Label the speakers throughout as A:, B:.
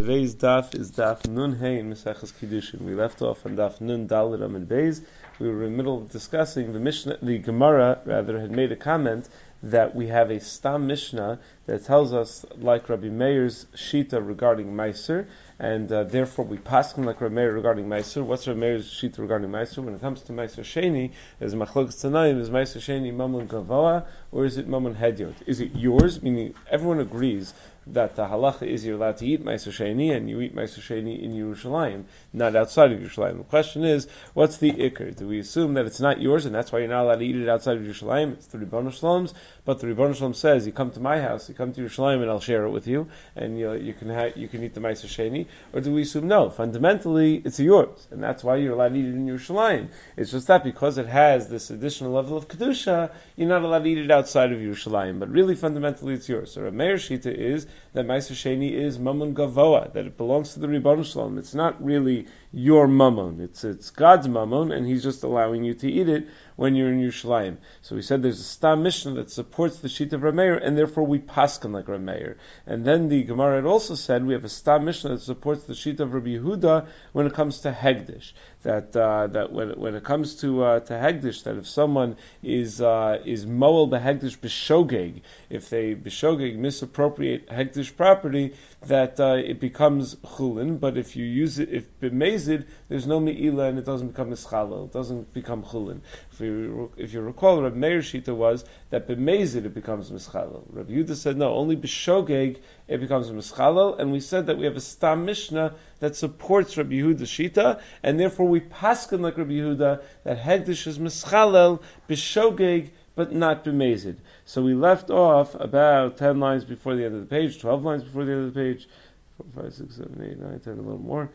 A: Today's daf is daf Nun Hey in Kiddushin. We left off on daf Nun Daled and Beis. We were in the middle of discussing the Mishnah, the Gemara rather had made a comment that we have a Stam Mishnah that tells us, like Rabbi Meir's Shita regarding Meiser, and uh, therefore we pass him like Rabbi Meir regarding Meiser. What's Rabbi Meir's Shita regarding Meiser? When it comes to Meiser Sheni, is Machlokas Tanaim, is Meiser Sheni Mamun Gavoa, or is it Mamun Hedyot? Is it yours? Meaning everyone agrees that the halacha is you're allowed to eat Meiser Sheni, and you eat Meiser Sheni in Yerushalayim, not outside of Yerushalayim. The question is, what's the ikr? Do we assume that it's not yours, and that's why you're not allowed to eat it outside of Yerushalayim? It's the Ribbon Shalom's, but the Ribbon Shalom says, you come to my house, you come to Yerushalayim, and I'll share it with you, and you, you can ha- you can eat the Meiser Sheni, or do we assume no? Fundamentally, it's yours, and that's why you're allowed to eat it in Yerushalayim. It's just that because it has this additional level of kedusha, you're not allowed to eat it outside of Yerushalayim. But really, fundamentally, it's yours. So a Meir Shita is that Meiser Sheni is Mammon Gavoa, that it belongs to the Ribbon Shalom. It's not really your mammon. It's it's God's mammon, and He's just allowing you to eat it when you're in Yerushalayim. So we said there's a Stam Mishnah that supports the sheet of Rameir, and therefore we paskin like Rameir. And then the Gemara had also said we have a Stam Mishnah that supports the sheet of Rabbi Yehuda when it comes to Hegdish. That uh, that when when it comes to uh, to Hegdish, that if someone is uh, is moel behegdish b'shogeg, if they b'shogeg misappropriate Hegdish property, that uh, it becomes chulin. But if you use it, if there's no meila and it doesn't become mischalel. It doesn't become chulin. If you, if you recall, Rabbi Meir Shita was that b'mezid it becomes mischalel. Rabbi Yudah said no, only b'shogeg it becomes mischalel. And we said that we have a stam mishnah that supports Rabbi Yehuda Shita, and therefore we paskin like Rabbi Yehuda that hegdish is mischalel b'shogeg but not b'mezid. So we left off about 10 lines before the end of the page, 12 lines before the end of the page, 4, 5, 6, 7, 8, 9, 10, a little more.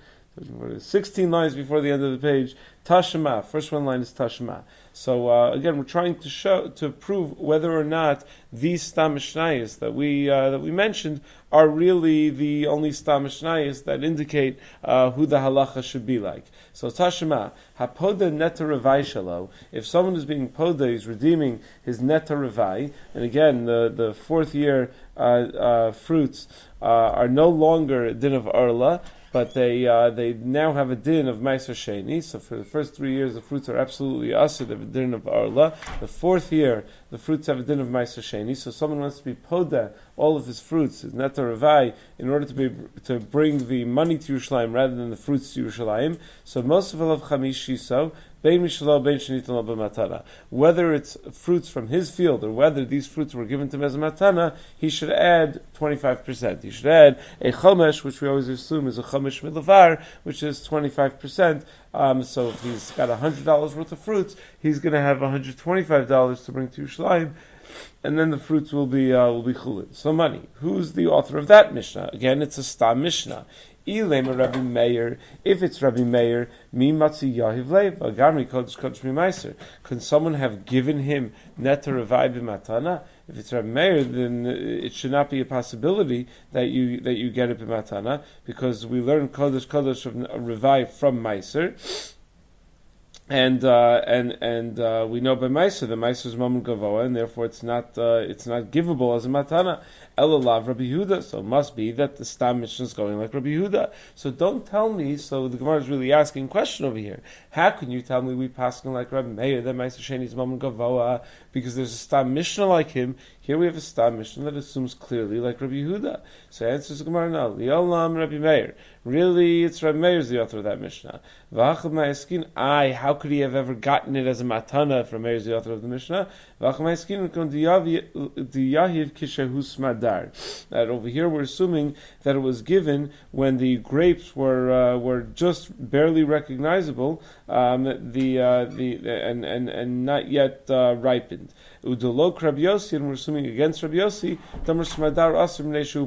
A: 16 lines before the end of the page, Tashema. First one line is Tashema. So uh, again, we're trying to show to prove whether or not these Stam that we uh, that we mentioned are really the only Stam that indicate uh, who the halacha should be like. So Tashema, Hapoda Neta Revai Shalo. If someone is being poda, he's redeeming his Neta Revai, and again, the the fourth year uh, uh, fruits uh, are no longer din of Arla but they uh, they now have a din of Meiser Sheni. So for the first three years, the fruits are absolutely usher. They have a din of Arla. The fourth year, the fruits have a din of Meiser Sheni. So someone wants to be poda all of his fruits, his neta ravai, in order to be to bring the money to Yerushalayim rather than the fruits to Yerushalayim. So most of all of chamish so whether it's fruits from his field or whether these fruits were given to Mezamatana, he should add 25%. He should add a chomesh, which we always assume is a chomesh milavar, which is 25%. Um, so if he's got $100 worth of fruits, he's going to have $125 to bring to Yerushalayim and then the fruits will be uh, will be chulin. So money. Who's the author of that Mishnah? Again, it's a stam Mishnah. Ilema Rabbi Meir. If it's Rabbi Meir, mi matzi yahiv lev agami kodesh kodesh meiser. Can someone have given him neta revai b'matana? If it's Rabbi Meir, then it should not be a possibility that you that you get it b'matana because we learn kodesh kodesh of from meiser and uh, and and uh, we know by Meiser the Meiser is Mamun Gavoa, and therefore it's not uh, it's not givable as a matana. Elalav Rabbi Yehuda, so it must be that the Stam Mishnah is going like Rabbi Yehuda. So don't tell me. So the Gemara is really asking a question over here. How can you tell me we passing like Rabbi Meir that Meiser Sheni is Mamun Gavoa because there's a Stam Mishnah like him? Here we have a Stam Mishnah that assumes clearly like Rabbi Yehuda. So answers the Gemara now. Liolam Rabbi Meir. Really, it's Rabbi Meir is the author of that Mishnah. I, how could he have ever gotten it as a matana from Meir is the author of the Mishnah? That over here we're assuming that it was given when the grapes were uh, were just barely recognizable, um, the uh, the and, and and not yet uh, ripened. Udolok Rabbi Yossi, and we're assuming against Rabbi Yossi,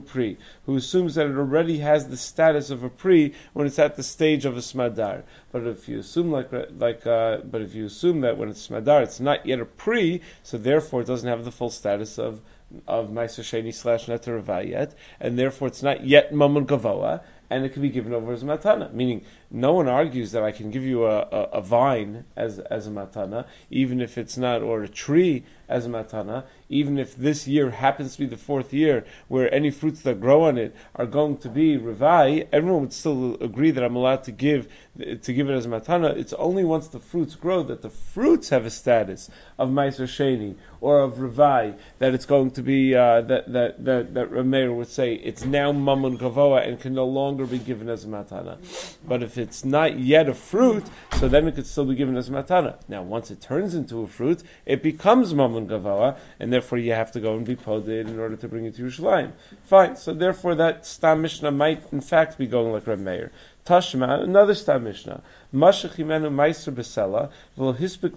A: Pri, who assumes that it already has the status of a pri when it's at the stage of a smadar. But if you assume like like, uh, but if you assume that when it's smadar, it's not yet a pri, so therefore it doesn't have the full status of of Meiser Sheni slash Netar and therefore it's not yet Mamun Gavoa, and it can be given over as matana. Meaning, no one argues that I can give you a, a, a vine as as a matana, even if it's not, or a tree as a matana, even if this year happens to be the fourth year where any fruits that grow on it are going to be revai, everyone would still agree that I'm allowed to give to give it as a matana. It's only once the fruits grow that the fruits have a status of meiser sheni or of revai that it's going to be uh, that that that that Rameir would say it's now mamun gavoa and can no longer be given as a matana. But if it's not yet a fruit, so then it could still be given as matana. Now, once it turns into a fruit, it becomes mamun gavoa, and therefore you have to go and be poded in order to bring it to Yerushalayim. Fine. So therefore, that stam mishnah might in fact be going like Reb Meir. Tashma, another stam mishnah. Mashach himenu meiser besela, v'lo hispik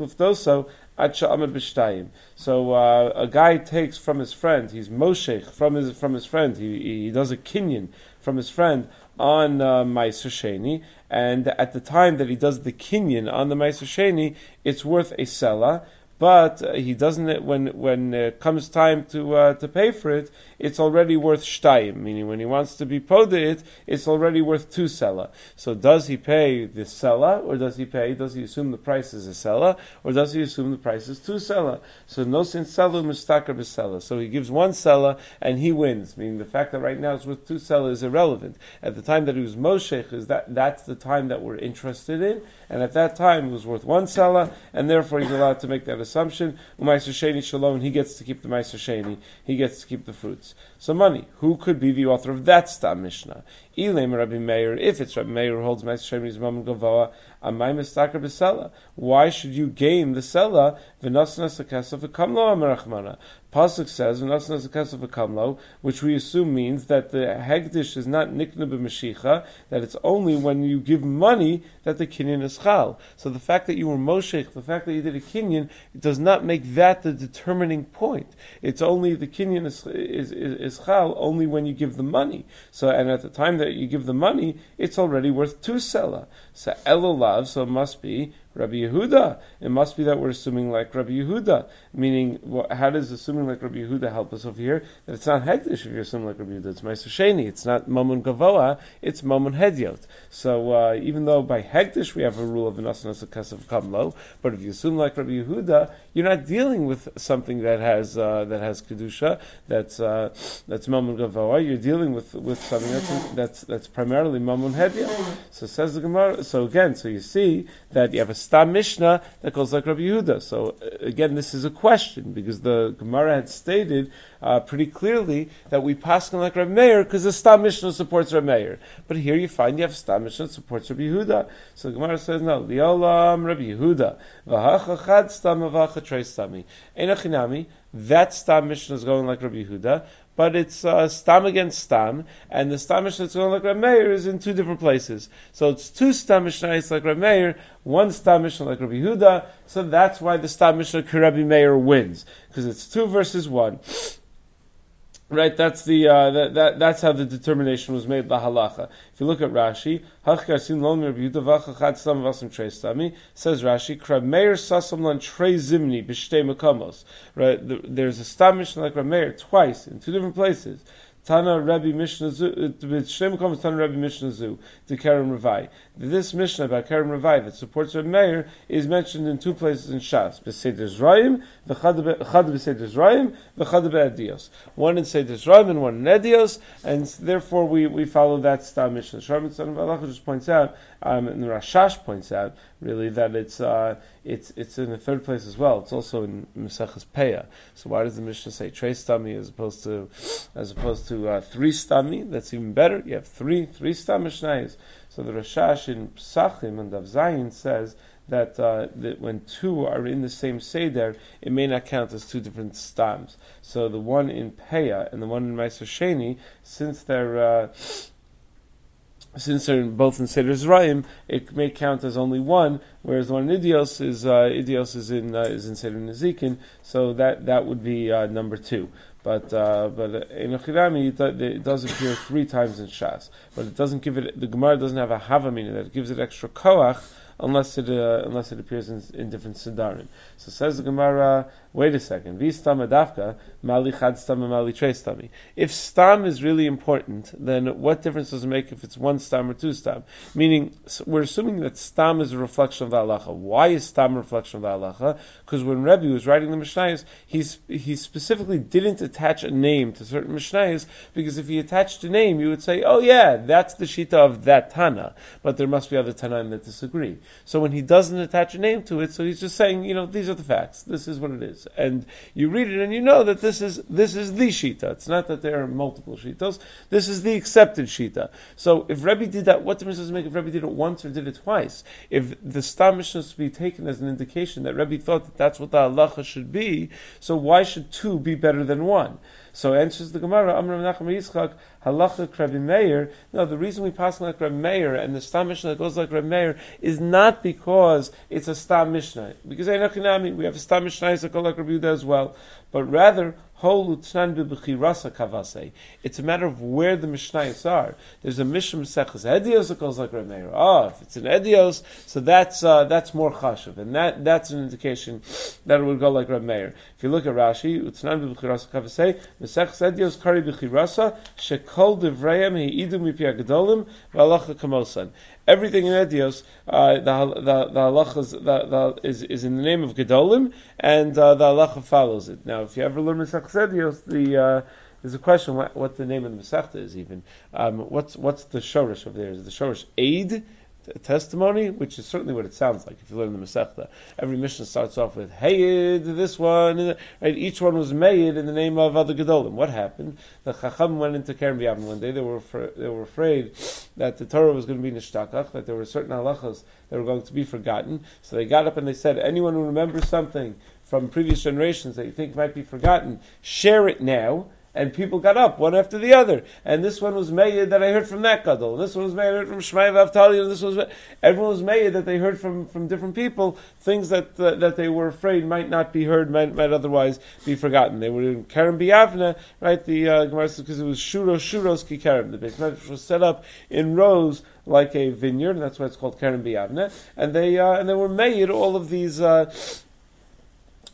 A: b'shtayim. So uh, a guy takes from his friend, he's moshech from his from his friend. He, he does a kinyan from his friend on uh, Sheni, and at the time that he does the kinyan on the Sheni, it's worth a sela, but he doesn't when when it comes time to uh, to pay for it, it's already worth shtayim, meaning when he wants to be poda it, it's already worth two sela. So does he pay the sela, or does he pay? Does he assume the price is a sela, or does he assume the price is two sela? So no sin selu mistakar b'sela. So he gives one sela and he wins, meaning the fact that right now it's worth two sela is irrelevant. At the time that he was moshech, is that that's the time that we're interested in, and at that time it was worth one sela, and therefore he's allowed to make that assumption. Umaiser sheni shalom, he gets to keep the meiser sheni, he gets to keep the fruits. So money, who could be the author of that stam mishnah? Elim Rabbi Meir, if it's Rabbi Meir who holds meiser sheni mom gavoa, amay mistakar b'sela. Why should you gain the sela v'nasna sakesa v'kamlo amarachmana? Pasuk says v'nasna sakesa v'kamlo, which we assume means that the hegdish is not nikna b'mashicha, that it's only when you give money that the kinyan is chal. So the fact that you were moshech, the fact that you did a kinyan, it does not make that the determining point. It's only the kinyan is, is, is, is chal only when you give the money. So and at the time that you give the money, it's already worth two sela. So elolav, so it must be Rabbi Yehuda. It must be that we're assuming like Rabbi Yehuda. Meaning, how does assuming like Rabbi Yehuda help us over here? That it's not Hegdish if you're assuming like Rabbi Yehuda. It's Sheni. It's not Mamun Gavoa. It's Mamun Hedyot. So uh, even though by Hegdish we have a rule of Vinasanas Kesef Kamlo, but if you assume like Rabbi Yehuda, you're not dealing with something that has uh, that has kedusha. That's uh, that's Mamun Gavoa. You're dealing with with something that's that's that's primarily Mamun Hedyot. So says the Gemara. So again, so you see that you have a Stam Mishnah that goes like Rabbi Yehuda. So uh, again, this is a question because the Gemara had stated uh, pretty clearly that we pass like Rabbi Meir because the Stam Mishnah supports Rabbi Meir. But here you find you have Stam Mishnah that supports Rabbi Yehuda. So the Gemara says no. Liolam Rabbi Yehuda v'hachachad stam v'hachatray stami. Enochinami. That Stam Mishnah is going like Rabbi Yehuda but it's uh, stam against stam, and the stamish that's going like Rav is in two different places. So it's two stam mishnahs like Rav one stamish like Rabbi Yehuda. So that's why the stam mishnah Rabbi Meir wins because it's two versus one. Right, that's the uh, that, that that's how the determination was made by halacha. If you look at Rashi, says Rashi, Krameir sasam trei zimni b'shtei makamos. Right, there's a stam mishnah like Rameir twice in two different places. Tana Rabbi Mishnah Zu, with Shem Tana Rabbi Mishnah Zu, Karen Ravai. This Mishnah about Karen Ravai that supports Rabbi Meir is mentioned in two places in Shas. Beseder Zrayim, Chad Beseder V'chad Be'edios. One in Seder Zrayim and one in Edios, and therefore we, we follow that style Mishnah. Sharm Son of Allah just points out, um, and Rashash points out, really, that it's, uh, it's, it's in the third place as well. It's also in Mesechus Peah. So why does the Mishnah say Trey Stami as opposed to, as opposed to uh, three Stami? That's even better. You have three, three Stam Mishnahs. So the Rashash in Psachim and Dav Zayin says that, uh, that when two are in the same Seder, it may not count as two different stams. So the one in Peah and the one in Meiser Sheni, since they're, uh, since they're both in Seder Zrayim, it may count as only one, whereas the one in Idios is uh, Idios is in uh, is in Seder Nezikin, so that that would be uh, number two. But uh, but in Ochirami it, does appear three times in Shas, but it doesn't give it. The Gemara doesn't have a havamina that gives it extra koach unless it uh, unless it appears in, in different sidarim. So says the Gemara, wait a second, adafka mali chad stam mali tre stami. If stam is really important, then what difference does it make if it's one stam or two stam? Meaning, we're assuming that stam is a reflection of the halacha. Why is stam a reflection of the halacha? Because when Rebbe was writing the Mishnayos, he's he specifically didn't attach a name to certain Mishnayos because if he attached a name, you would say, oh yeah, that's the shita of that Tana. But there must be other Tanaim that disagree. So when he doesn't attach a name to it, so he's just saying, you know, these are the facts. This is what it is, and you read it and you know that this is this is the shita. It's not that there are multiple shitas. This is the accepted shita. So if Rebbe did that, what difference does it make if Rebbe did it once or did it twice? If the Stam is to be taken as an indication that Rebbe thought that that's what the halacha should be, so why should two be better than one? So answers the Gemara, Amr Menachem Yitzchak, halacha Rabbi Meir. No, the reason we pass like Rabbi Meir and the Stam Mishnah that goes like Rabbi Meir is not because it's a Stam Mishnah. Because we have a Stam Mishnah that goes like Rabbi as well. But rather, it's a matter of where the Mishnayos are. There's a Mishnah Seches Edios that goes like Rameir. Oh, if it's an Edios, so that's uh, that's more chashav, and that that's an indication that it would go like Rameir. If you look at Rashi, Utznan b'Bechirasa Kavasei, Seches Edios Kari b'Chirasa, Shekol Devreim Heidu Mipi Agadolim, V'Alacha Kamosan everything in Edios, uh, the, the, the halacha is, the, the, is, is in the name of Gedolim, and uh, the halacha follows it. Now, if you ever learn Mesach Edios, the uh, there's a question what, what, the name of the Masechta is even. Um, what's what's the shorish of there? Is the shorish aid? Testimony, which is certainly what it sounds like if you learn the Masechta. Every mission starts off with Hayid, this one, right? Each one was made in the name of other Gedolim. What happened? The Chacham went into Kerem B'Yavneh one day. They were they were afraid that the Torah was going to be nishtakach, that there were certain halachas that were going to be forgotten. So they got up and they said, anyone who remembers something from previous generations that you think might be forgotten, share it now and people got up one after the other. And this one was made that I heard from that gadol. And this one was made I heard from Shmaya V'Avtalyon. And this was everyone was made that they heard from, from different people things that uh, that they were afraid might not be heard, might, might otherwise be forgotten. They were in Kerem Biavna, right? The uh, Gemara because it was Shuros Shuros Ki Kerem. The base was set up in rows like a vineyard, and that's why it's called Kerem Biavna. And they uh, and they were made all of these. Uh,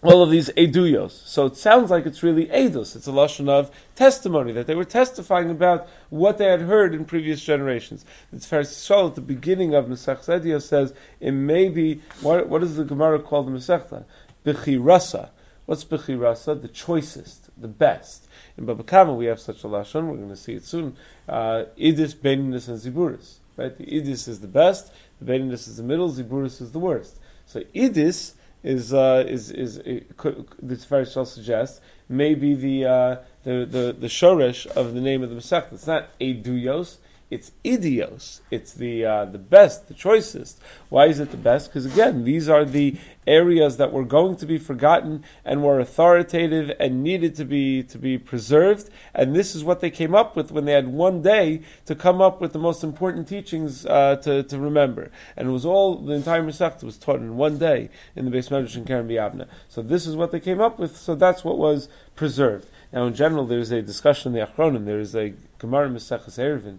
A: all of these eduyos. So it sounds like it's really edus. It's a lashon of testimony that they were testifying about what they had heard in previous generations. It's fair to show at the beginning of Masech Ediyos says it may be what, what does the Gemara call the Masechta? Bechirasa. What's bechirasa? The choicest, the best. In Baba Kama we have such a lashon. We're going to see it soon. Uh, idis, Beninis, and Ziburis. Right? The idis is the best. The Beninis is the middle. Ziburis is the worst. So idis is uh, is is could, the Tiferet shall suggest maybe the uh, the the the shoresh of the name of the Masech. It's not a eduyos. It's idios. It's the uh, the best, the choicest. Why is it the best? Because again, these are the areas that were going to be forgotten and were authoritative and needed to be to be preserved. And this is what they came up with when they had one day to come up with the most important teachings uh, to, to remember. And it was all the entire Masechta was taught in one day in the base Medrash and Kerem B'Yavna. So this is what they came up with. So that's what was preserved. Now, in general, there is a discussion in the Achronim. There is a Gemara Maseches Eruvin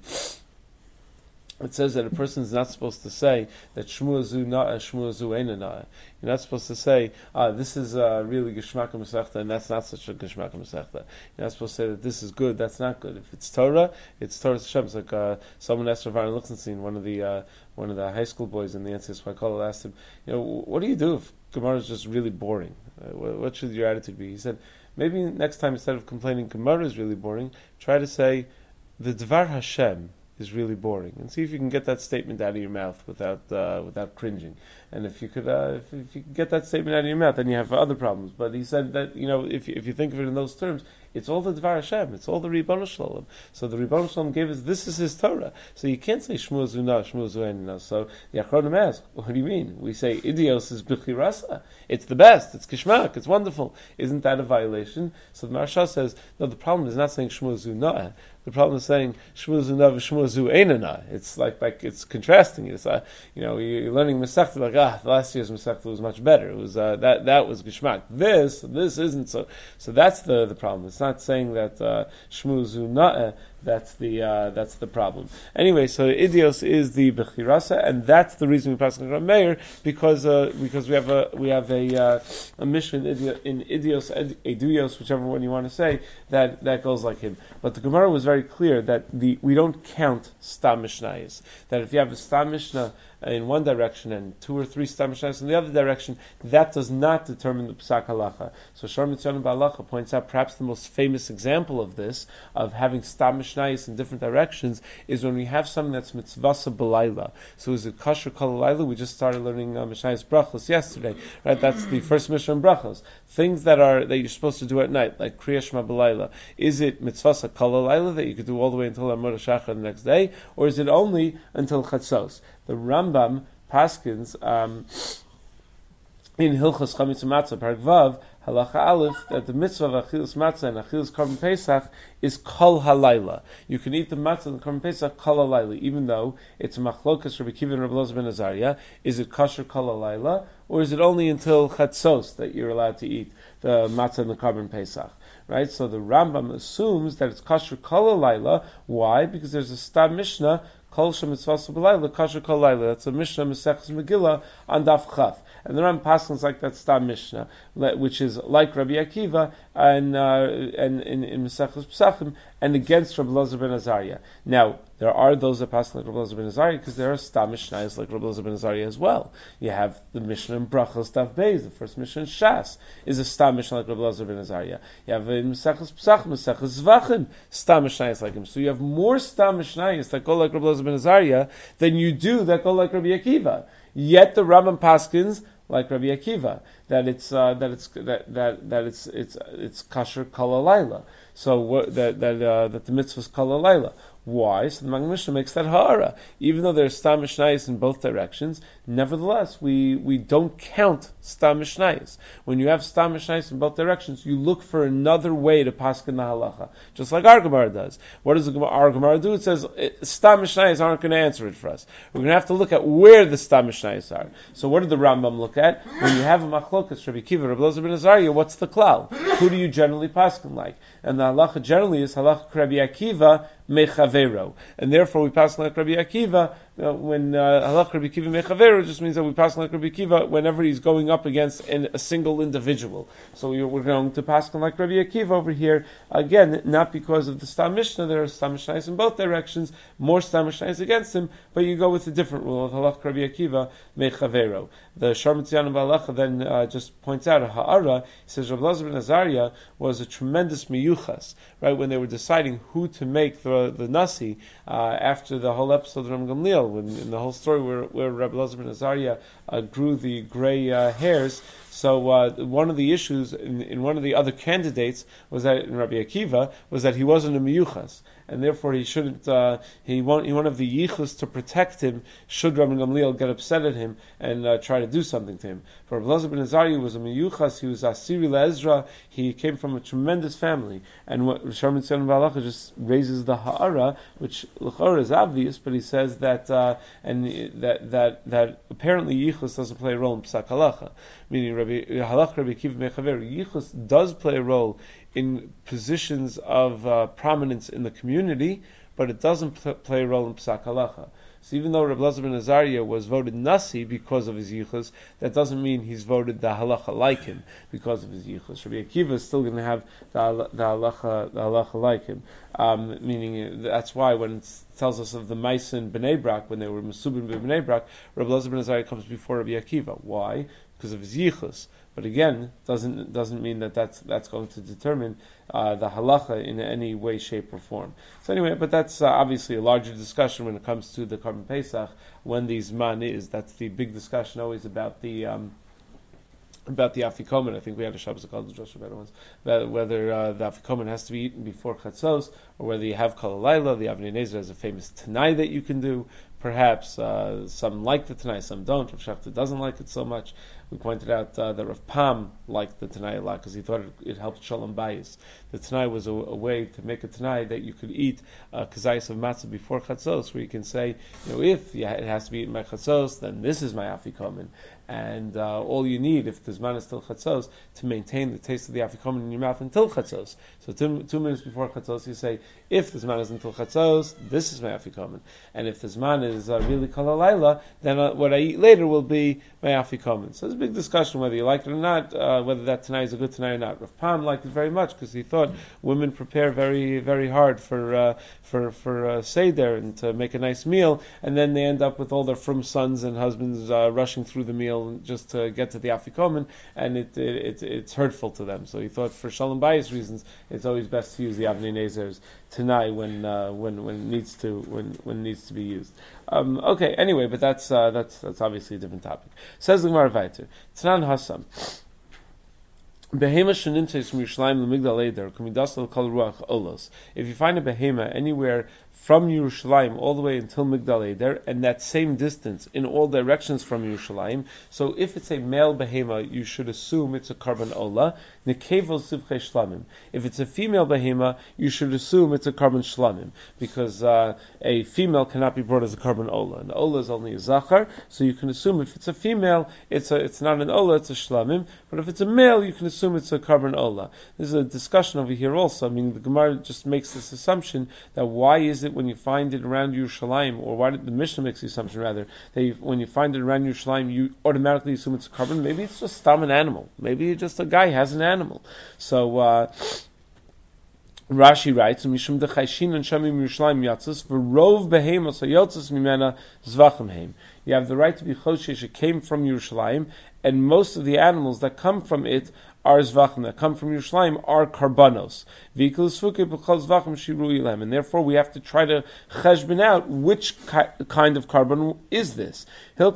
A: it says that a person is not supposed to say that shmuazu na'a, shmuazu ena na'a. You're not supposed to say, ah, this is uh, really geshmaka masechta, and that's not such a geshmaka masechta. You're not supposed to say that this is good, that's not good. If it's Torah, it's Torah Hashem. It's like uh, someone asked Rav Lichtenstein, one of the uh, one of the high school boys in the NCS Waikolo, asked him, you know, what do you do if Gemara is just really boring? Uh, what should your attitude be? He said, maybe next time instead of complaining Gemara is really boring, try to say the Dvar Hashem is really boring, and see if you can get that statement out of your mouth without uh, without cringing. And if you could, uh, if, if, you can get that statement out of your mouth, then you have other problems. But he said that you know, if if you think of it in those terms, it's all the Dvar Hashem. It's all the Ribbon Shalom. So the Ribbon Shalom gave us this is His Torah. So you can't say Shmuel Zuna, Shmuel Zuenina. So the Achronim ask, what do you mean? We say Idios is Bechirasa. It's the best. It's Kishmak. It's wonderful. Isn't that a violation? So the Maharsha says, no. The problem is not saying Shmuel Zuna. The problem is saying Shmuel Zuna Shmuel Zuenina. It's like like it's contrasting. It's uh, you know you're learning Masechta like ah last year's Masechta was much better. It was uh, that that was Gishmak. This this isn't so. So that's the the problem. It's not saying that uh, Shmuel Zuna That's the uh, that's the problem. Anyway, so idios is the bechirasa, and that's the reason we pass on Meir because uh, because we have a we have a uh, a mission in idios eduios, whichever one you want to say that that goes like him. But the Gemara was very clear that the we don't count stam mishnayis. That if you have a stam mishnah in one direction and two or three stam mishnayis in the other direction, that does not determine the psak halacha. So Shor Mitzvah Balacha points out perhaps the most famous example of this of having stamishnayis in different directions is when we have something that's mitzvasa belayla. So is it kosher kol We just started learning uh, brachos yesterday, right? That's the first mission brachos. Things that are that you're supposed to do at night, like kriya shema belayla. Is it mitzvasa kol that you could do all the way until Amud Shachar the next day, or is it only until chatzos? The Rambam Paskins. Um, in Hilchos Chametz Matzah, Parag Vav, Halacha Aleph, that the mitzvah of Achilas Matzah and Achilas Korban Pesach is Kol Halayla. You can eat the matzah and the Korban Pesach Kol Halayla, even though it's Machlokas Rabbi Kiva and Rabbi Loz ben Azariah. Is it kosher Kol Halayla, or is it only until Chatzos that you're allowed to eat the matzah and the Korban Pesach? Right? So the Rambam assumes that it's kosher Kol. Why? Because there's a Stab Mishnah Kol Shem Mitzvah B'Layla, Kosher Kol Layla. That's a Mishnah Mesechus Megillah on Daf. And the Ram Paskins like that Stam Mishnah, which is like Rabbi Akiva and uh, and in, in Mesechus Pesachim, and against Rabbi Lazar ben Azariah. Now there are those that pass like Rabbi Lazar ben Azariah because there are Stam Mishnahs like Rabbi Lazar ben Azariah as well. You have the Mishnah in Brachos Daf Beis, the first Mishnah in Shas is a Stam Mishnah like Rabbi Lazar ben Azariah. You have in Mesechus Pesachim, Mesechus Zvachim, Stam Mishnahs like him. So you have more Stam Mishnahs that go like Rabbi Lazar ben Azariah than you do that go like Rabbi Akiva. Yet the Rambam Paskins like Rabbi Akiva, that it's uh, that it's that that that it's it's it's kasher kala So what, that that uh, that the mitzvah is kala why? So the Maggid Mishneh makes that hara. Even though there's stam in both directions, nevertheless we, we don't count stam mishnayis. When you have stam mishnayis in both directions, you look for another way to paskin the halacha, just like our Gemara does. What does our Gemara do? It says eh, stam mishnayis aren't going to answer it for us. We're going to have to look at where the stam mishnayis are. So what did the Rambam look at? When you have a machlokas, Rabbi Kiva, Rabbi Lozer ben Azariah, what's the klal? Who do you generally paskin like? And the halacha generally is halacha Rabbi Akiva mechavero, and therefore we pass like Rabbi Akiva when uh, halach Rabbi Akiva mechavero just means that we pass like Rabbi Akiva whenever he's going up against an, a single individual. So we're going to pass like Rabbi Akiva over here again, not because of the Stam Mishnah. There are Stam Mishnahs in both directions, more Stam Mishnahs against him, but you go with a different rule of halach Rabbi Akiva mechavero. The Sharmatzian Balacha then uh, just points out a ha'ara. He says Rabbi Lazar ben Azariah was a tremendous miyuchas, right? When they were deciding who to make the the, Nasi uh, after the whole episode of Ram Gamliel, when in the whole story where, where Rabbi Lazar ben Azariah uh, grew the gray uh, hairs. So uh, one of the issues in, in, one of the other candidates was that in Rabbi Akiva was that he wasn't a miyuchas and therefore he shouldn't. Uh, he won't. He won't have the yichus to protect him. Should Rabbi Gamliel get upset at him and uh, try to do something to him. For Rabbi Lazar ben Azariah was a miyuchas. He was asiri leezra. He came from a tremendous family. And what Sharman Tzon Balacha just raises the ha'ara, which l'chara is obvious, but he says that uh, and that that that apparently yichus doesn't play a role in psak halacha. Meaning Rabbi halach Rabbi Kiv Mechaver yichus does play a role in positions of uh, prominence in the community, but it doesn't pl- play a role in Psak Halacha. So even though Rabbi Lazar ben Azariah was voted Nasi because of his yichus, that doesn't mean he's voted the halacha like him because of his yichus. Rabbi Akiva is still going to have the, the halacha the halacha like him. Um, meaning that's why when it tells us of the Maisen Bnei Brak when they were Mesubin Bnei Brak, Rabbi Lazar ben Azariah comes before Rabbi Akiva. Why? Because of his yichus. But again, doesn't doesn't mean that that's that's going to determine uh, the halacha in any way, shape, or form. So anyway, but that's uh, obviously a larger discussion when it comes to the Korban Pesach when these man is. That's the big discussion always about the. Um, about the afikomen. I think we had a Shabbos called the Joshua better ones. Whether uh, the afikomen has to be eaten before chatzos, or whether you have kalalayla. The Avnei Nezer has a famous tanai that you can do perhaps uh, some like the Tanai, some don't. Rav Schachter doesn't like it so much. We pointed out uh, that Rav Pam liked the Tanai a lot because he thought it, it, helped Shalom Bayis. The Tanai was a, a, way to make a Tanai that you could eat uh, of matzah before chatzos, where you can say, you know, if it has to be eaten by chatzos, then this is my afikomen and uh, all you need, if the zman is still chatzos, to maintain the taste of the afikomen in your mouth until chatzos. So two, two, minutes before chatzos, you say, if the zman is until chatzos, this is my afikomen, and if the zman is uh, really kalalayla, then uh, what I eat later will be my afikomen. So big discussion whether you like it or not, uh, whether that tonight is a good tonight or not. Rav Pam liked it very much because he thought women prepare very, very hard for uh, for for uh, seder and to make a nice meal, and then they end up with all their from sons and husbands uh, rushing through the meal just to get to the afikomen, and it, it, it, it's hurtful to them. So he thought for shalom bayis reasons, it's always best to use the avnei nezers tonight when uh, when when it needs to when when it needs to be used. Um, okay, anyway, but that's uh, that's that's obviously a different topic. Says the Gemara Vayter, Tanan Hasam. Behema shenintes from Yerushalayim lemigdal eder kol ruach olos. If you find a behema anywhere from Yerushalayim all the way until Migdal Eder, and that same distance in all directions from Yerushalayim. So if it's a male behema, you should assume it's a korban ola. Nekevel sivche shlamim. If it's a female behema, you should assume it's a korban shlamim, because uh, a female cannot be brought as a korban ola. An ola is only a zachar, so you can assume if it's a female, it's a, it's not an ola, it's a shlamim. But if it's a male, you can assume it's a korban ola. There's a discussion over here also. I mean, the Gemara just makes this assumption that why is it when you find it around Yerushalayim, or why did the Mishnah makes the assumption rather that you, when you find it around Yerushalayim, you automatically assume it's a korban? Maybe it's just stam an animal. Maybe just a guy has an animal. So. Uh, Rashi writes, "Mishum dechayshin and shamim Yerushalayim yatzis v'rov behemos hayotzis mimena zvachim heim." You have the right to be choshesh. It came from Yerushalayim, and most of the animals that come from it are zvachim that come from Yerushalayim are karbanos. And therefore we have to try to cheshbon out which ki- kind of carbon is this. So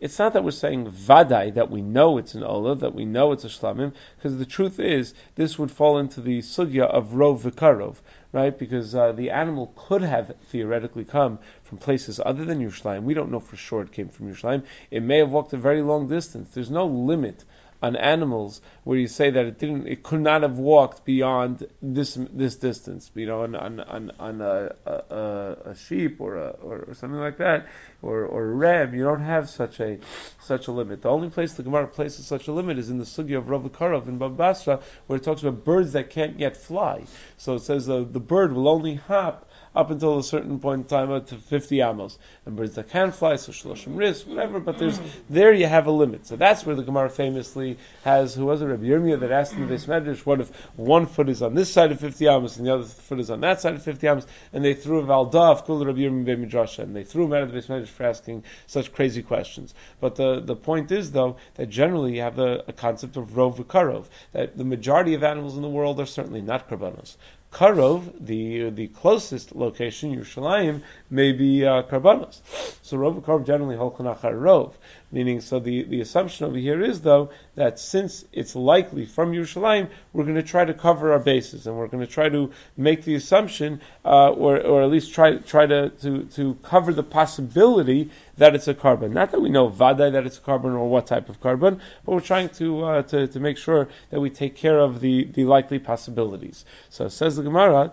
A: it's not that we're saying vadai, that we know it's an ola, that we know it's a shlamim, because the truth is, this would fall into the sugya of rov vikarov right? Because uh, the animal could have theoretically come from places other than Yerushalayim. We don't know for sure it came from Yerushalayim. It may have walked a very long distance. There's no limit on animals where you say that it didn't, it could not have walked beyond this this distance. You know, on on on, on a, a, a, sheep or a or, something like that, or or a ram, you don't have such a such a limit. The only place the Gemara places such a limit is in the sugya of Rav Karov in Bava Basra, where it talks about birds that can't yet fly. So it says uh, the bird will only hop up until a certain point in time up to 50 amos. And birds that can fly, so shloshim ris, whatever, but there's, there you have a limit. So that's where the Gemara famously has, who was it, Rabbi Yirmiyah, that asked the base medrash, what if one foot is on this side of 50 amos and the other foot is on that side of 50 amos, and they threw a valda kul Rabbi Yirmiyah and they threw him out of the base medrash for asking such crazy questions. But the, the point is, though, that generally you have a, a concept of rov v'karov, that the majority of animals in the world are certainly not karbanos. Karov, the the closest location, Yerushalayim, may be uh, Karbanos. So Rov Karov generally Holkanachar Rov. Meaning, so the, the assumption over here is, though, that since it's likely from Yerushalayim, we're going to try to cover our bases, and we're going to try to make the assumption, uh, or, or at least try, try to, to, to cover the possibility that it's a carbon. Not that we know vadai that it's a carbon or what type of carbon, but we're trying to, uh, to, to make sure that we take care of the, the likely possibilities. So says the Gemara,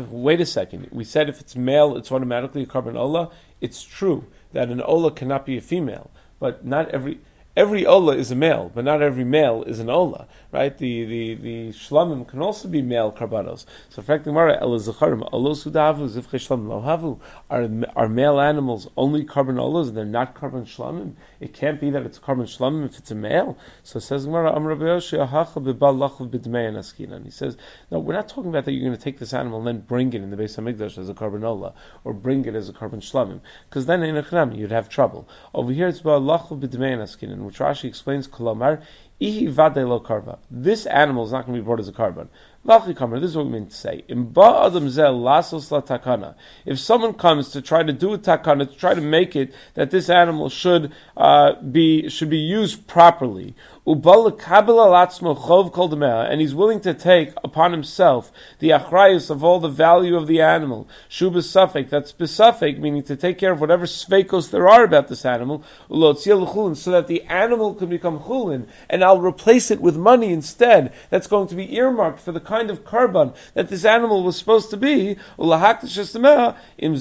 A: wait a second, we said if it's male, it's automatically a korban ola. It's true that an ola cannot be a female, but not every every ola is a male, but not every male is an ola, right? The the the shlamim can also be male karbanos. So, frankly, Mara elazacharim olos hudavu zivche shlamim lohavu are are male animals only korban olas and they're not carbon shlamim. It can't be that it's carbon shlamim if it's a male. So says Mara Amr And he says, no, we're not talking about that you're going to take this animal and then bring it in the base of as a korban ola or bring it as a carbon shlamim because then in a you'd have trouble. Over here it's about lachav b'dmei askinan which Rashi explains, Kolomar, Ihi lo karba. This animal is not going to be brought as a korban. This is what we mean to say. If someone comes to try to do a takana, to try to make it that this animal should uh, be should be used properly, and he's willing to take upon himself the achrayus of all the value of the animal. Shuba suffik, that's besufik, meaning to take care of whatever svekos there are about this animal, so that the animal can become chulin, and I'll replace it with money instead. That's going to be earmarked for the kind of carbon that this animal was supposed to be. Im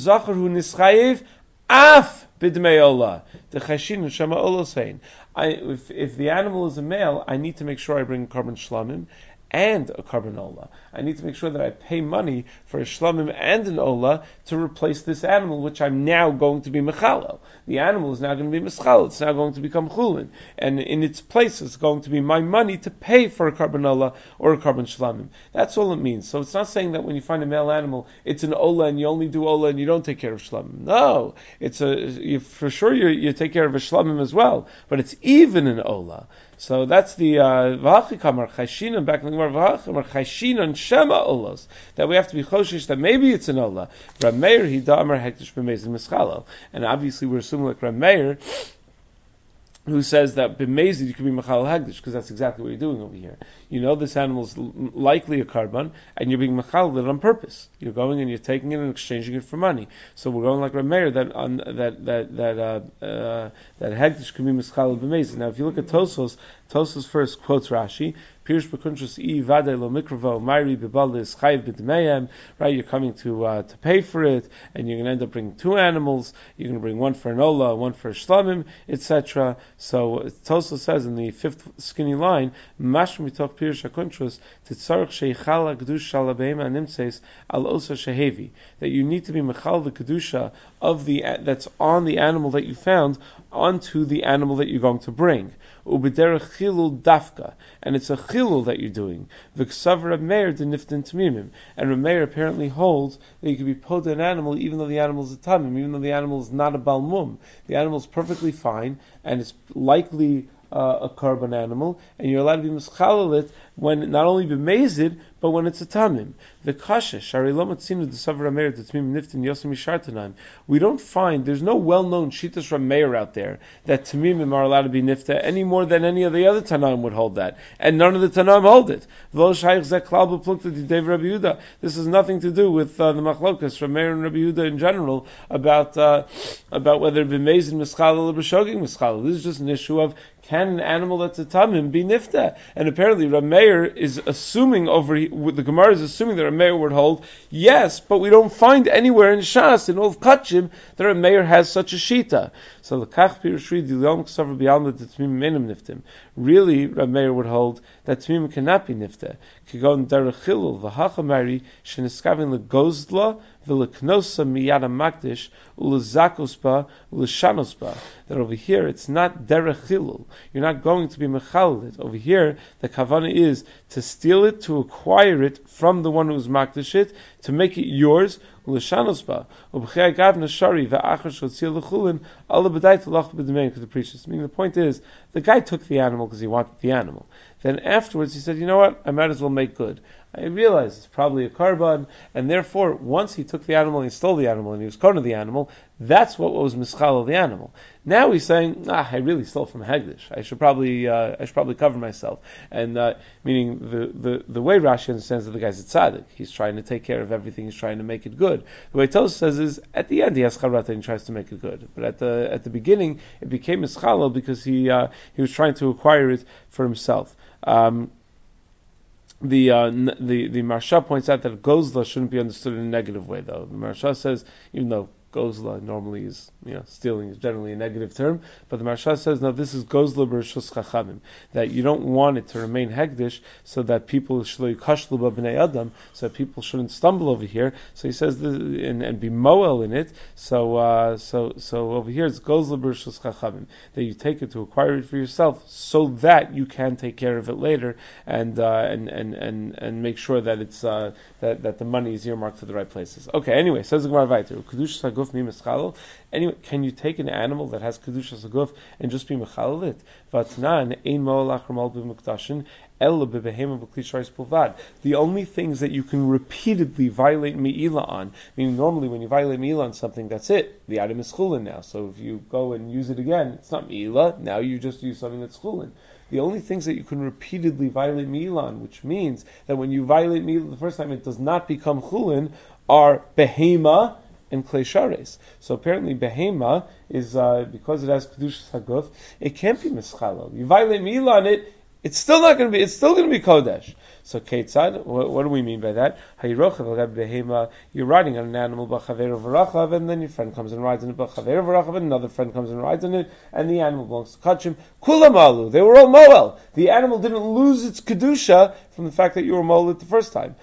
A: af bidmei The chashin shema olah if, if the animal is a male, I need to make sure I bring carbon shlamim and a carbon ola. I need to make sure that I pay money for a shlamim and an ola to replace this animal, which I'm now going to be mechalel. The animal is now going to be mischal. It's now going to become chulin, and in its place is going to be my money to pay for a carbon ola or a carbon shlamim. That's all it means. So it's not saying that when you find a male animal, it's an ola and you only do ola and you don't take care of shlamim. No, it's a you, for sure you, you take care of a shlamim as well, but it's even an ola. So that's the v'hachikamar uh, back in the Gemara v'hachikamar chayshina shema olos that we have to be choshish that maybe it's an olah. Rameir he da'amar hektish b'mezin mischalo, and obviously we're assuming like Rameir who says that b'mezid you can be machal hagdish because that's exactly what you're doing over here. You know this animal is likely a carbon, and you're being machal it on purpose. You're going and you're taking it and exchanging it for money. So we're going like Rameir that on that that that uh, uh, that hagdish can be machal b'mezid. Now if you look at Tosos, Tosos first quotes Rashi, Pirush Bekuntrus I Vade Lo Mikrovo Chayiv B'Dmeyem, right? You're coming to uh, to pay for it, and you're going to end up bringing two animals. You're going to bring one for an Ola, one for a Shlamim, etc. So Tosos says in the fifth skinny line, Shalabeim Animtses Al Osa Shehevi, that you need to be Mechal the Kedusha of the that's on the animal that you found onto the animal that you're going to bring dafka, and it's a chilul that you're doing. And Rameir apparently holds that you can be pod an animal even though the animal is a tamim, even though the animal is not a balmum. The animal is perfectly fine, and it's likely uh, a carbon animal, and you're allowed to be mischalit when not only b'mezid, but when it's a tamim. The kasha shari lomatzim the savar ameir tamim niftin yosim mishartanan. We don't find there's no well-known shitas rameir out there that tamimim are allowed to be nifta any more than any of the other tanam would hold that, and none of the tanam hold it. This has nothing to do with uh, the machlokas rameir and Rabbi Yehuda in general about uh, about whether b'mezid mischal or b'shoging mischal. This is just an issue of can an animal that's a tamim be nifta? And apparently Rameir is assuming over the Gemara is assuming that Rameir would hold yes, but we don't find anywhere in Shas in all of Kachim that Rameir has such a shita. So the Kach Pirushri Dilyom Ksavar Bialma the Tmim Menim Niftim. Really, Rameir would hold that Tmim cannot be nifta. Kigon Derechilul v'Hachamari Sheniskavin leGozdla v'Leknosa Miyada Makdish uLezakospa uLeshanospa. That over here it's not Derechilul. You're not going to be Mechalid. Over here the kavana is to steal it, to acquire it from the one who's Makdish it, to make it yours ubchei shotzil l'chulin ala b'demein the preaches. Meaning the point is the guy took the animal because he wanted the animal. Then afterwards he said, you know what, I might as well make good. I realized it's probably a carbon, and therefore, once he took the animal and he stole the animal and he was caught the animal, that's what was mischal of the animal. Now he's saying, ah, I really stole from Hegdish. I should probably, uh, I should probably cover myself. And uh, meaning the, the, the way Rashi understands that the guy's a tzaddik, he's trying to take care of everything. He's trying to make it good. The way Tosa says is, at the end he has charata and he tries to make it good. But at the at the beginning, it became mischal because he uh, he was trying to acquire it for himself. Um, the uh, the the Maharsha points out that Gozla shouldn't be understood in a negative way, though. The Maharsha says, even though Gozla normally is, you know, stealing is generally a negative term, but the Maharsha says, now this is Gozla b'rishus chachamim, that you don't want it to remain hegdish so that people adam, so that people shouldn't stumble over here. So he says, this, and, and be moel in it. So, uh, so, so over here it's Gozla b'rishus chachamim, that you take it to acquire it for yourself so that you can take care of it later and, uh, and, and, and, and make sure that it's, uh, that, that the money is earmarked to the right places. Okay, anyway, says the Gemara Anyway, can you take an animal that has kedushas guf and just be mechalal it? Vatnan ein mo'alach ramal b'mukdashin the only things that you can repeatedly violate Me'ila on, meaning normally when you violate Me'ila on something, that's it. The item is chulin now. So if you go and use it again, it's not Me'ila. Now you just use something that's chulin. the only things that you can repeatedly violate Milan, which means that when you violate Milan the first time it does not become chulin, are behema and kleshares. So apparently behema is, uh, because it has kedusha saguf, it can't be mischalel. You violate Milan it, it's still not going to be, it's still going to be kodesh. So Ketzad, what, what, do we mean by that? You're riding on an animal, and then your friend comes and rides on it, and another friend comes and rides on it, and the animal belongs to Kachim. Kulamalu, they were all Moel. The animal didn't lose its Kedusha from the fact that you were Moel the first time.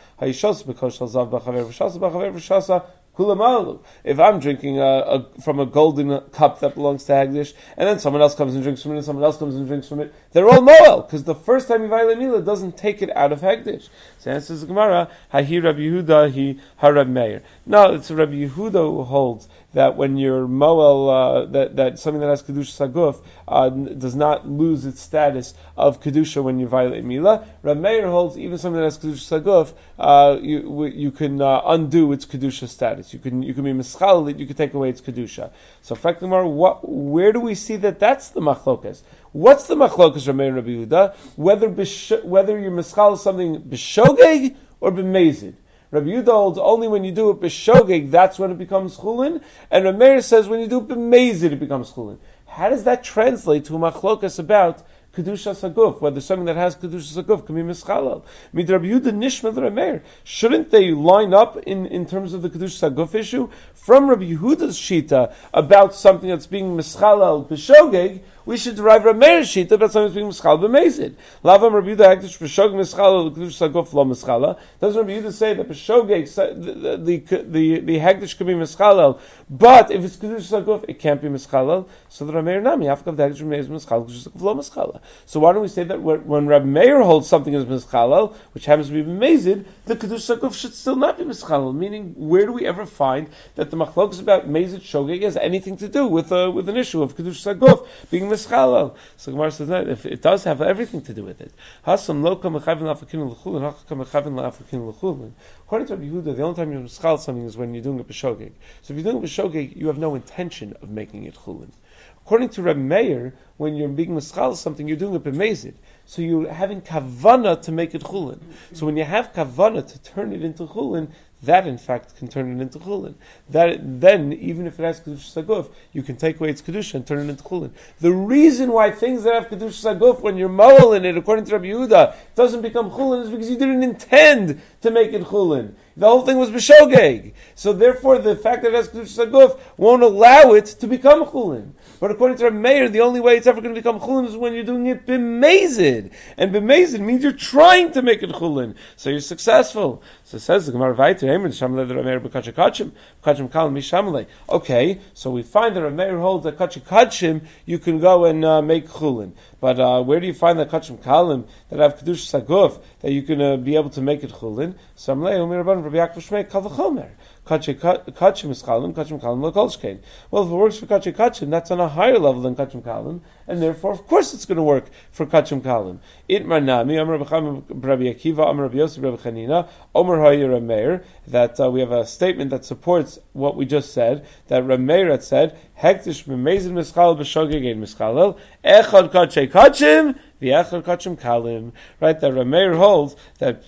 A: If I'm drinking a, a, from a golden cup that belongs to Hagdish, and then someone else comes and drinks from it, and someone else comes and drinks from it, they're all Moel, because the first time you violate Mila doesn't take it out of Hagdish. So answers the Gemara, Hahi Rabbi Yehuda, he Harab Meir. No, it's Rabbi Yehuda who holds that when you're moel, uh, that, that something that has kedusha saguf uh, does not lose its status of kedusha when you violate mila. Rav Meir holds even something that has kedusha saguf, uh, you you can uh, undo its kedusha status. You can you can be mischal you can take away its kedusha. So, frankly, what where do we see that that's the machlokas? What's the machlokas Rav Meir Rabbi Yehuda? Whether whether you're mischal something b'shogeg or b'mezid. Rabbi Yudah holds only when you do it b'shogeg, that's when it becomes chulin, and Rameir says when you do it b'mezid, it becomes chulin. How does that translate to machlokas about kedusha saguf, whether something that has kedusha saguf can be mischalal. Mid Rabbi Yehuda nishma Rameir. Shouldn't they line up in, in terms of the kedusha saguf issue from Rabbi Yehuda's shita about something that's being mischalal b'shogeg? We should derive Rameir Shita about something being Mischal b'mezid. Lavam Rabbi Yehuda Hektish B'shog Mischal L'Kedush Sagof Lo Mischala. Doesn't Rabbi Yehuda say that the, the, the, the Hektish could be Mischalel, but if it's Kedush Sagof, it can't be Mischalel. So the Rameir Nami, Afkav the Hektish B'mezid Mischal Kedush Sagof Lo Mischala. So why don't we say that when Rabbi Meir holds something as Mischalel, which happens to be b'mezid, the Kedush Sagof should still not be Mischalel, meaning where do we ever find that the Machlok is about Mezid Shogeg has anything to do with, uh, with an issue of Kedush Sagof being mischalal. So Gemara says that if it does have everything to do with it. Hasam lo kam mechavin la'afakin l'chulin, hach mechavin la'afakin l'chulin. According to Rabbi Yehuda, the only time you're mischal something is when you're doing a b'shogeg. So if you're doing a b'shogeg, you have no intention of making it chulin. According to Rabbi Meir, when you're being mischal something, you're doing it b'mezid. So you're having kavana to make it chulin. So when you have kavana to turn it into chulin, that in fact can turn it into chulin. That then, even if it has kedusha saguf, you can take away its kedusha and turn it into chulin. The reason why things that have kedusha saguf, when you're moel in it, according to Rabbi Yehuda, doesn't become chulin is because you didn't intend to make it chulin. The whole thing was b'shogeg. So therefore, the fact that it has kedusha saguf won't allow it to become chulin. But according to Rabbi Meir, the only way it's ever going to become chulin is when you're doing it b'mezid. And b'mezid means you're trying to make it chulin. So you're successful. So it says the Gemara Vayter, Okay, so we find that Rabbi Meir holds that kachikachim, you can go and uh, make chulin. But uh, where do you find that kachim kalim that have kedush saguf that you can uh, be able to make it chulin? Samlei umirabban Rabbi Yaakov Shmei kavachomer. Kachim is kalim, kachim kalim lokolshkein. Well, if it works for kachim kachim, that's on a higher level than kachim kalim, and therefore, of course, it's going to work for kachim kalim. It manami, Amar Rabbi Akiva, Amar Rabbi Yosef, Rabbi Chanina, Omer Hayir Meir, that uh, we have a statement that supports what we just said, that Rameir had said, Hektish b'mezin mischal b'shogeg mischalel, echad kachei kachim, v'echad kachim kalim. Right, that Rameir holds that,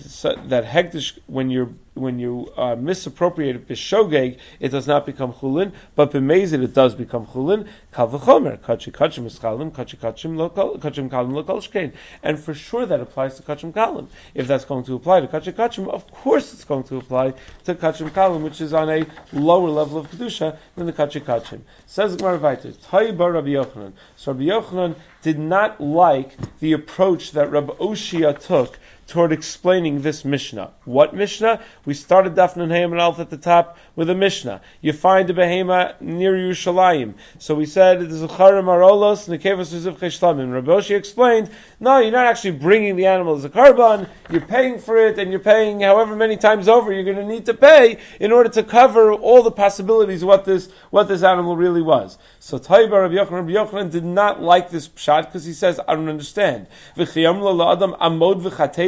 A: that Hektish, when you're when you uh, misappropriate b'shogeg, it does not become chulin, but b'mezid it does become chulin. Kal v'chomer, kachi kachim miskalim, kachi kachim kachim kalim lokal shkein. And for sure that applies to kachim kalim. If that's going to apply to kachi kachim, of course it's going to apply to kachim kalim, which is on a lower level of kedusha than the kachi kachim. Says Gemara Vaitis, Bar Rabbi Yochanan. So Rabbi Yochanan did not like the approach that Rabbi Oshia took toward explaining this Mishnah. What Mishnah? We started Dafn and Hayim and Alf at the top with a Mishnah. You find a behema near Yerushalayim. So we said it is a Charim Arolos Uziv Cheshlamim. Rabbi explained, no, you're not actually bringing the animal as a korban, you're paying for it and you're paying however many times over you're going to need to pay in order to cover all the possibilities of what this, what this animal really was. So Taiba Rabbi Yochanan, Rabbi Yochanan did not like this pshat because he says, I don't understand.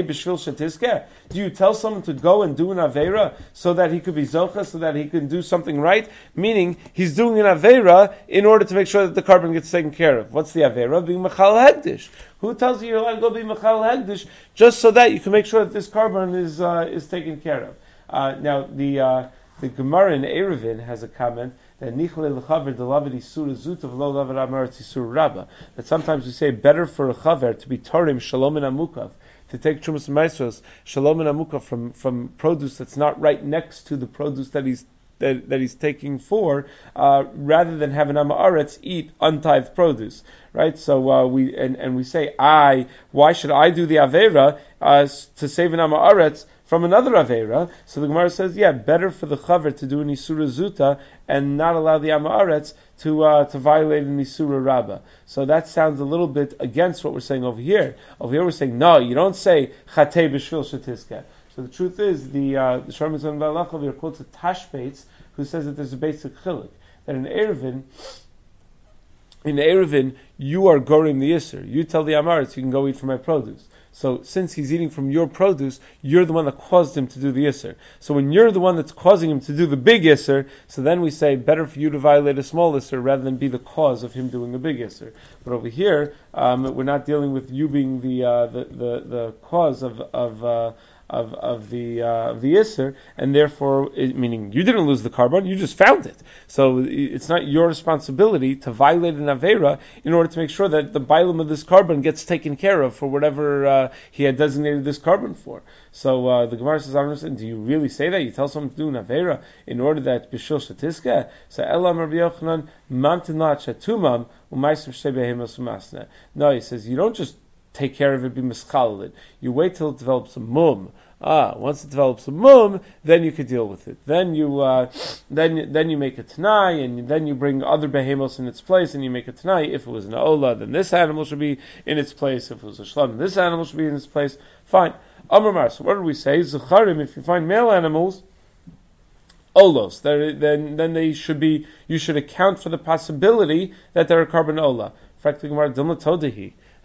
A: B'shvil? Do you tell someone to go and do an avera so that he could be zocha, so that he can do something right? Meaning, he's doing an avera in order to make sure that the korban gets taken care of. What's the avera? Being machal hegdish. Who tells you you're allowed to go be machal hegdish just so that you can make sure that this korban is uh, is taken care of? Uh, now, the uh, the Gemara in Eruvin has a comment that nichle lechaver delavid isur zutav lo lavid amaretz isur rabba. That sometimes we say better for a chaver to be torim shalom and amukav to take trumas maestros shalom and amukav from from produce that's not right next to the produce that he's that, that he's taking for, uh, rather than have an amaretz eat untithed produce, right? So uh, we and, and we say, I why should I do the avera uh, to save an amaretz? From another Avera. So the Gemara says, yeah, better for the Chaver to do an Isura Zuta and not allow the Amaretz to, uh, to violate an Isura Rabba. So that sounds a little bit against what we're saying over here. Over here we're saying, no, you don't say Chatei B'Shvil Shetiska. So the truth is, the, uh, the Sharm Zon Balach here quotes a Tashbetz who says that there's a basic chilik. That in Eruvin, in Eruvin, you are goring the Isser. You tell the Amaretz, you can go eat from my produce. So since he's eating from your produce, you're the one that caused him to do the Isser. So when you're the one that's causing him to do the big Isser, so then we say better for you to violate a small Isser rather than be the cause of him doing a big Isser. But over here, um, we're not dealing with you being the uh, the, the, the cause of of uh, of, of the uh, of the Isser, and therefore, it, meaning you didn't lose the korban, you just found it. So it's not your responsibility to violate an avera in order to make sure that the bilam of this korban gets taken care of for whatever uh, he had designated this korban for. So uh, the Gemara says, I understand. Do you really say that? You tell someone to do an avera in order that bishul shatiska. So Elam Rabbi Yochanan mantinat shatumam No, he says you don't just take care of it, be mischalid. You wait till it develops a mum. Ah, once it develops a mum, then you could deal with it. Then you, uh, then then you make a tanai, and then you bring other behemos in its place, and you make a tanai. If it was an ola, then this animal should be in its place. If it was a shlam, this animal should be in its place. Fine. Amar So what do we say? Zacharim. If you find male animals, olos, then then they should be. You should account for the possibility that they're a korban ola. Fact, the Gemara.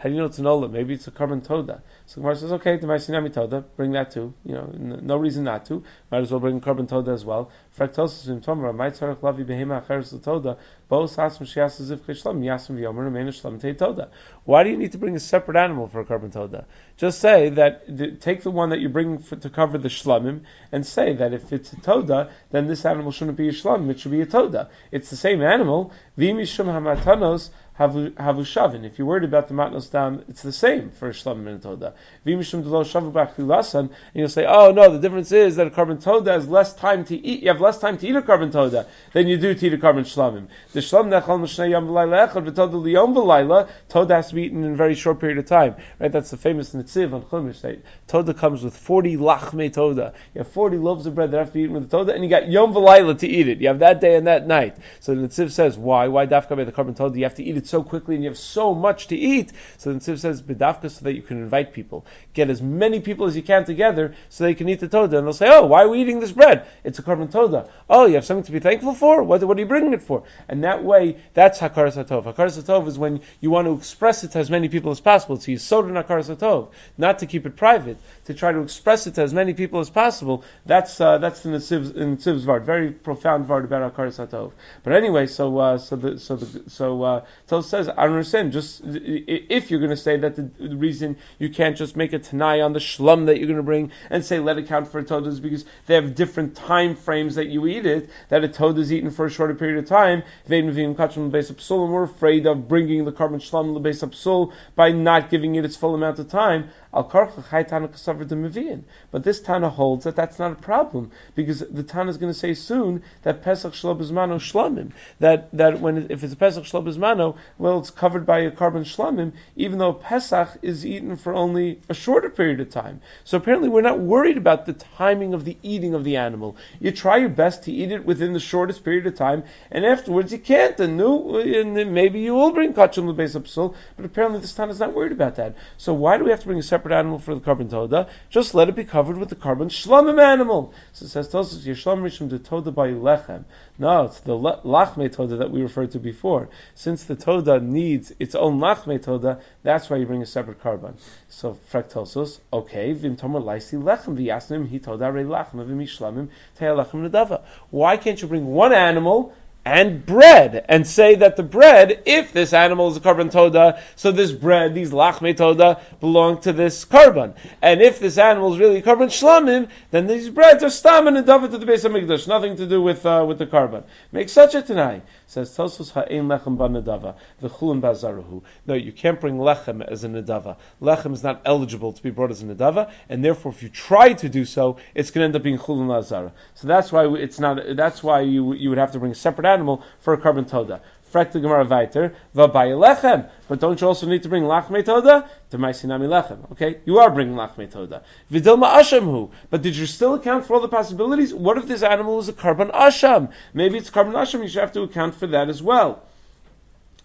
A: How do you know it's an ola? Maybe it's a korban toda. So Gemara says, okay, the Maisinami Toda, bring that too. You know, no reason not to. Might as well bring a korban Toda as well. Fraktosis in Tomra, might tzarech lavi behema acheres l'toda, both asm shias ziv kishlam, yasm v'yomer, remein shlam te Toda. Why do you need to bring a separate animal for a korban Toda? Just say that, take the one that you bring for, to cover the shlamim, and say that if it's a Toda, then this animal shouldn't be a shlamim, it should be a Toda. It's the same animal, v'imishum hamatanos, havushavin. If you're worried about the matnos dam, it's the same for shlamim and toda. And you'll say, oh no, the difference is that a korban toda has less time to eat. You have less time to eat a korban toda than you do to eat a korban shlamim. The shlam nechal m'shnei yom v'layla echad v'toda liyom v'layla. Toda has to be eaten in a very short period of time. Right? That's the famous nitziv on chumash. That toda comes with forty lachme toda. You have forty loaves of bread that have to be eaten with the toda, and you got yom v'layla to eat it. You have that day and that night. So the nitziv says, why? Why dafka by the korban toda? You have to eat it so quickly, and you have so much to eat. So the nitziv says, bedafka, so that you can invite people. Get as many people as you can together so they can eat the toda. And they'll say, oh, why are we eating this bread? It's a korban toda. Oh, you have something to be thankful for? What, what are you bringing it for? And that way, that's hakaras hatov. Hakaras hatov is when you want to express it to as many people as possible. So you soda hakaras hatov, not to keep it private, to try to express it to as many people as possible. That's uh, that's the Nitziv's, Nitziv's very profound vart about hakaras hatov. But anyway, so uh, so the so the so uh, so says I don't understand. Just if you're going to say that the, reason you can't just make a tanai on the shlum that you're going to bring and say let it count for a toda is because they have different time frames that you eat it. That a toda is eaten for a shorter period of time. We're afraid of bringing the korban shlum the base psul by not giving it its full amount of time. Al Karcha But this Tana holds that that's not a problem because the Tana is going to say soon that Pesach Shlobizmano Shlamim. That that when if it's a Pesach Shlobizmano, well, it's covered by a korban Shlamim, even though Pesach is eaten for only a shorter period of time. So apparently, we're not worried about the timing of the eating of the animal. You try your best to eat it within the shortest period of time, and afterwards you can't. And, no, and maybe you will bring Lebeis Psul, but apparently this Tana is not worried about that. So why do we have to bring a separate separate animal for the korban toda, just let it be covered with the korban shlamim animal. So it says Tosfos Yeshlam Rishim the toda by lechem. No, it's the lachme toda that we referred to before. Since the toda needs its own lachme toda, that's why you bring a separate korban. So fraktosos, okay, vim tomer laisi lechem v'yasnim he toda re lachem v'mishlamim lechem nedava. Why can't you bring one animal and bread, and say that the bread, if this animal is a korban toda, so this bread, these lachme toda, belong to this korban. And if this animal is really a korban shlamim, then these breads are stam and to the base of Mikdash, nothing to do with uh, with the korban. Make such a tanai. Says Tosfos ha'ein lechem ba nedava, v'chulim bazaruhu. No, you can't bring lechem as a nedava. Lechem is not eligible to be brought as a nedava, and therefore if you try to do so, it's going to end up being chulim lazara. So that's why it's not, that's why you, you would have to bring a separate animal for a korban toda. Frak the Gemara weiter, lechem. But don't you also need to bring lachme toda? To maisinami lechem. Okay, you are bringing lachme toda. Vidilma ashamhu. But did you still account for all the possibilities? What if this animal is a korban asham? Maybe it's korban asham. You should have to account for that as well.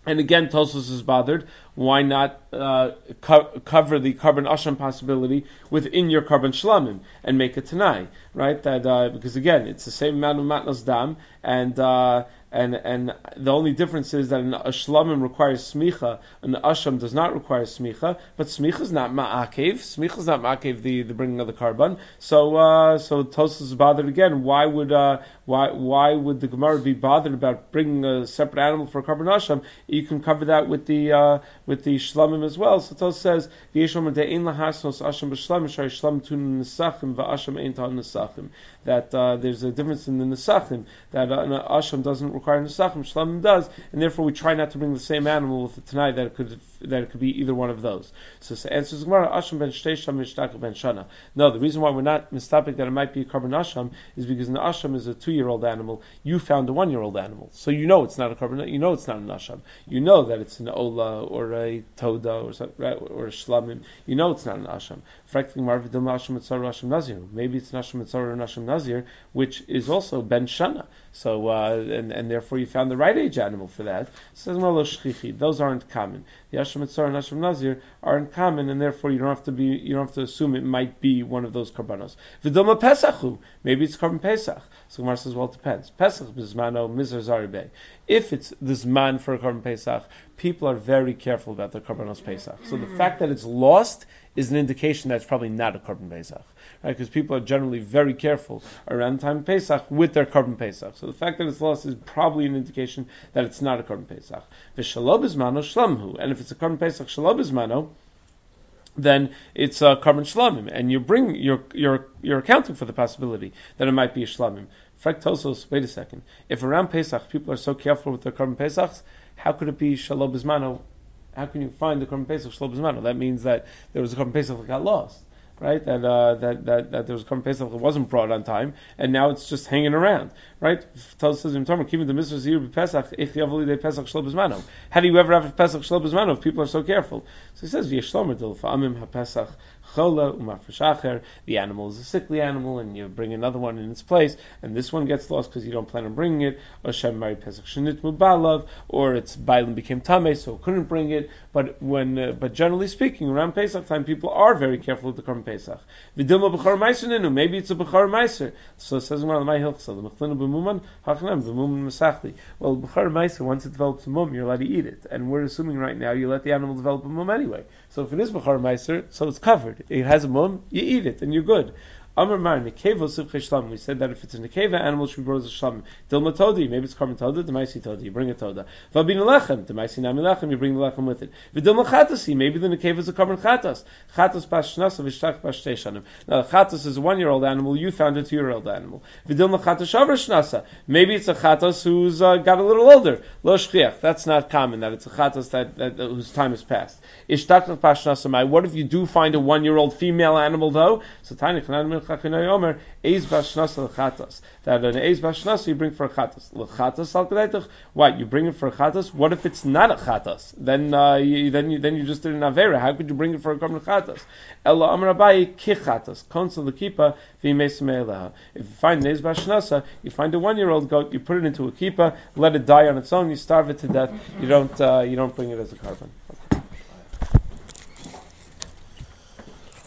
A: And again, Tosfos is bothered. Why not uh, co- cover the korban asham possibility within your korban shlamim and make it tanai, right? That uh, because again, it's the same amount of matnas dam, and uh, and and the only difference is that an ashlamim requires smicha, an asham does not require smicha, but smicha is not ma'akev. Smicha is not ma'akev the, the bringing of the korban. So uh, so Tosfos is bothered again. Why would uh, why why would the Gemara be bothered about bringing a separate animal for korban asham? You can cover that with the uh, with the shlamim as well. So Tosfos says v'yeshom de'in lahasnos asham b'shlamim shari shlam tun nesachim v'asham ein tal nesachim. That uh, there's a difference in the nesachim that an asham doesn't require nesachim, shlamim does, and therefore we try not to bring the same animal with the tanai that it could that it could be either one of those. So the answer is Gemara asham ben shteisham ben shana. No, the reason why we're not mistapik that it might be a korban asham is because an asham is a two-year-old animal. You found a one-year-old animal, so you know it's not a korban. You know it's not an asham. You know that it's an ola or a toda or or a shlamim. You know it's not an asham. Maybe it's an asham mitzvah or an asham nazir, which is also ben shana. So uh, and and therefore you found the right age animal for that. Those aren't common. The Asham Mitzvah and Asham Nazir aren't common, and therefore you don't have to be you don't have to assume it might be one of those karbanos. V'doma Pesachu, maybe it's korban Pesach. So Gemara says, well, it depends. Pesach bizmano mizar zaribe. If it's this man for a carbon Pesach, people are very careful about the karbanos Pesach. So the fact that it's lost is an indication that it's probably not a korban Pesach right? Because people are generally very careful around time Pesach with their korban Pesach. So the fact that it's lost is probably an indication that it's not a korban Pesach. V'shalob ismano shlamhu, and if it's a korban Pesach shalob ismano, then it's a korban shlamim, and you bring you're you're you're accounting for the possibility that it might be a. Frek Tosfos, wait a second. If around Pesach people are so careful with their korban Pesachs, how could it be shalob ismano? How can you find the korban Pesach shalob ismano? That means that there was a korban Pesach that got lost right? That, uh, that, that, that there was a Korban Pesach that wasn't brought on time, and now it's just hanging around, right? Tells us in Tomer, keeping the mitzvah zir Pesach, if de Pesach shlobizmano. How do you ever have a Pesach shlobizmano if people are so careful? So he says, v'yeshlomer dil fa'amim ha-Pesach chola umafreshacher. The animal is a sickly animal, and you bring another one in its place, and this one gets lost because you don't plan on bringing it. Or Pesach Shenit Mubalav, or its Bailim became Tame, so couldn't bring it. But when, uh, but generally speaking, around Pesach time, people are very careful with the Korban Pesach. Vidilma B'char Meiser maybe it's a B'char Meiser. So it says in my Hilchsa, the Mechlina B'muman. Well, B'char Meiser, once it develops a mum, you're allowed to eat it. And we're assuming right now you let the animal develop a mum anyway. So if it is B'char Meiser, so it's covered. It has a mum, you eat it, and you're good. Shlam. We said that if it's a Nekeva animal, should be brought as a Shlam. Dilma Todi, maybe it's Karma Toda, the Maisi Toda, you bring a Toda. Vabin Lechem, the Maisi Nami Lechem, you bring the Lechem with it. Vidilma Chatasi, maybe the Nekeva is a Karma Chatas. Chatas Bas Shnasa Vishtach Bas Shanim. Now, the Chatas is a one year old animal, you found a two year old animal. Vidilma Chatas Shavar Shnasa. Maybe it's a Chatas who's uh, got a little older. Lo Shchiach. That's not common, that it's a Chatas that, that, that whose time has passed. Ishtak Bas Shnasa What if you do find a one year old female animal though? So Tiny Eiz Bashnas. That an Eiz Bashnas you bring for a chatas. L'chatas al What, you bring it for a chatas? What if it's not a chatas? Then, uh, you, then, you, then you just did an Avera. How could you bring it for a Korban chatas? Ella Amar Abayi Kichatas. Konsa L'kipa V'imei If you find an Eiz Bashnasa, you find a one-year-old goat, you put it into a kippah, let it die on its own, you starve it to death, you don't, uh, you don't bring it as a korban.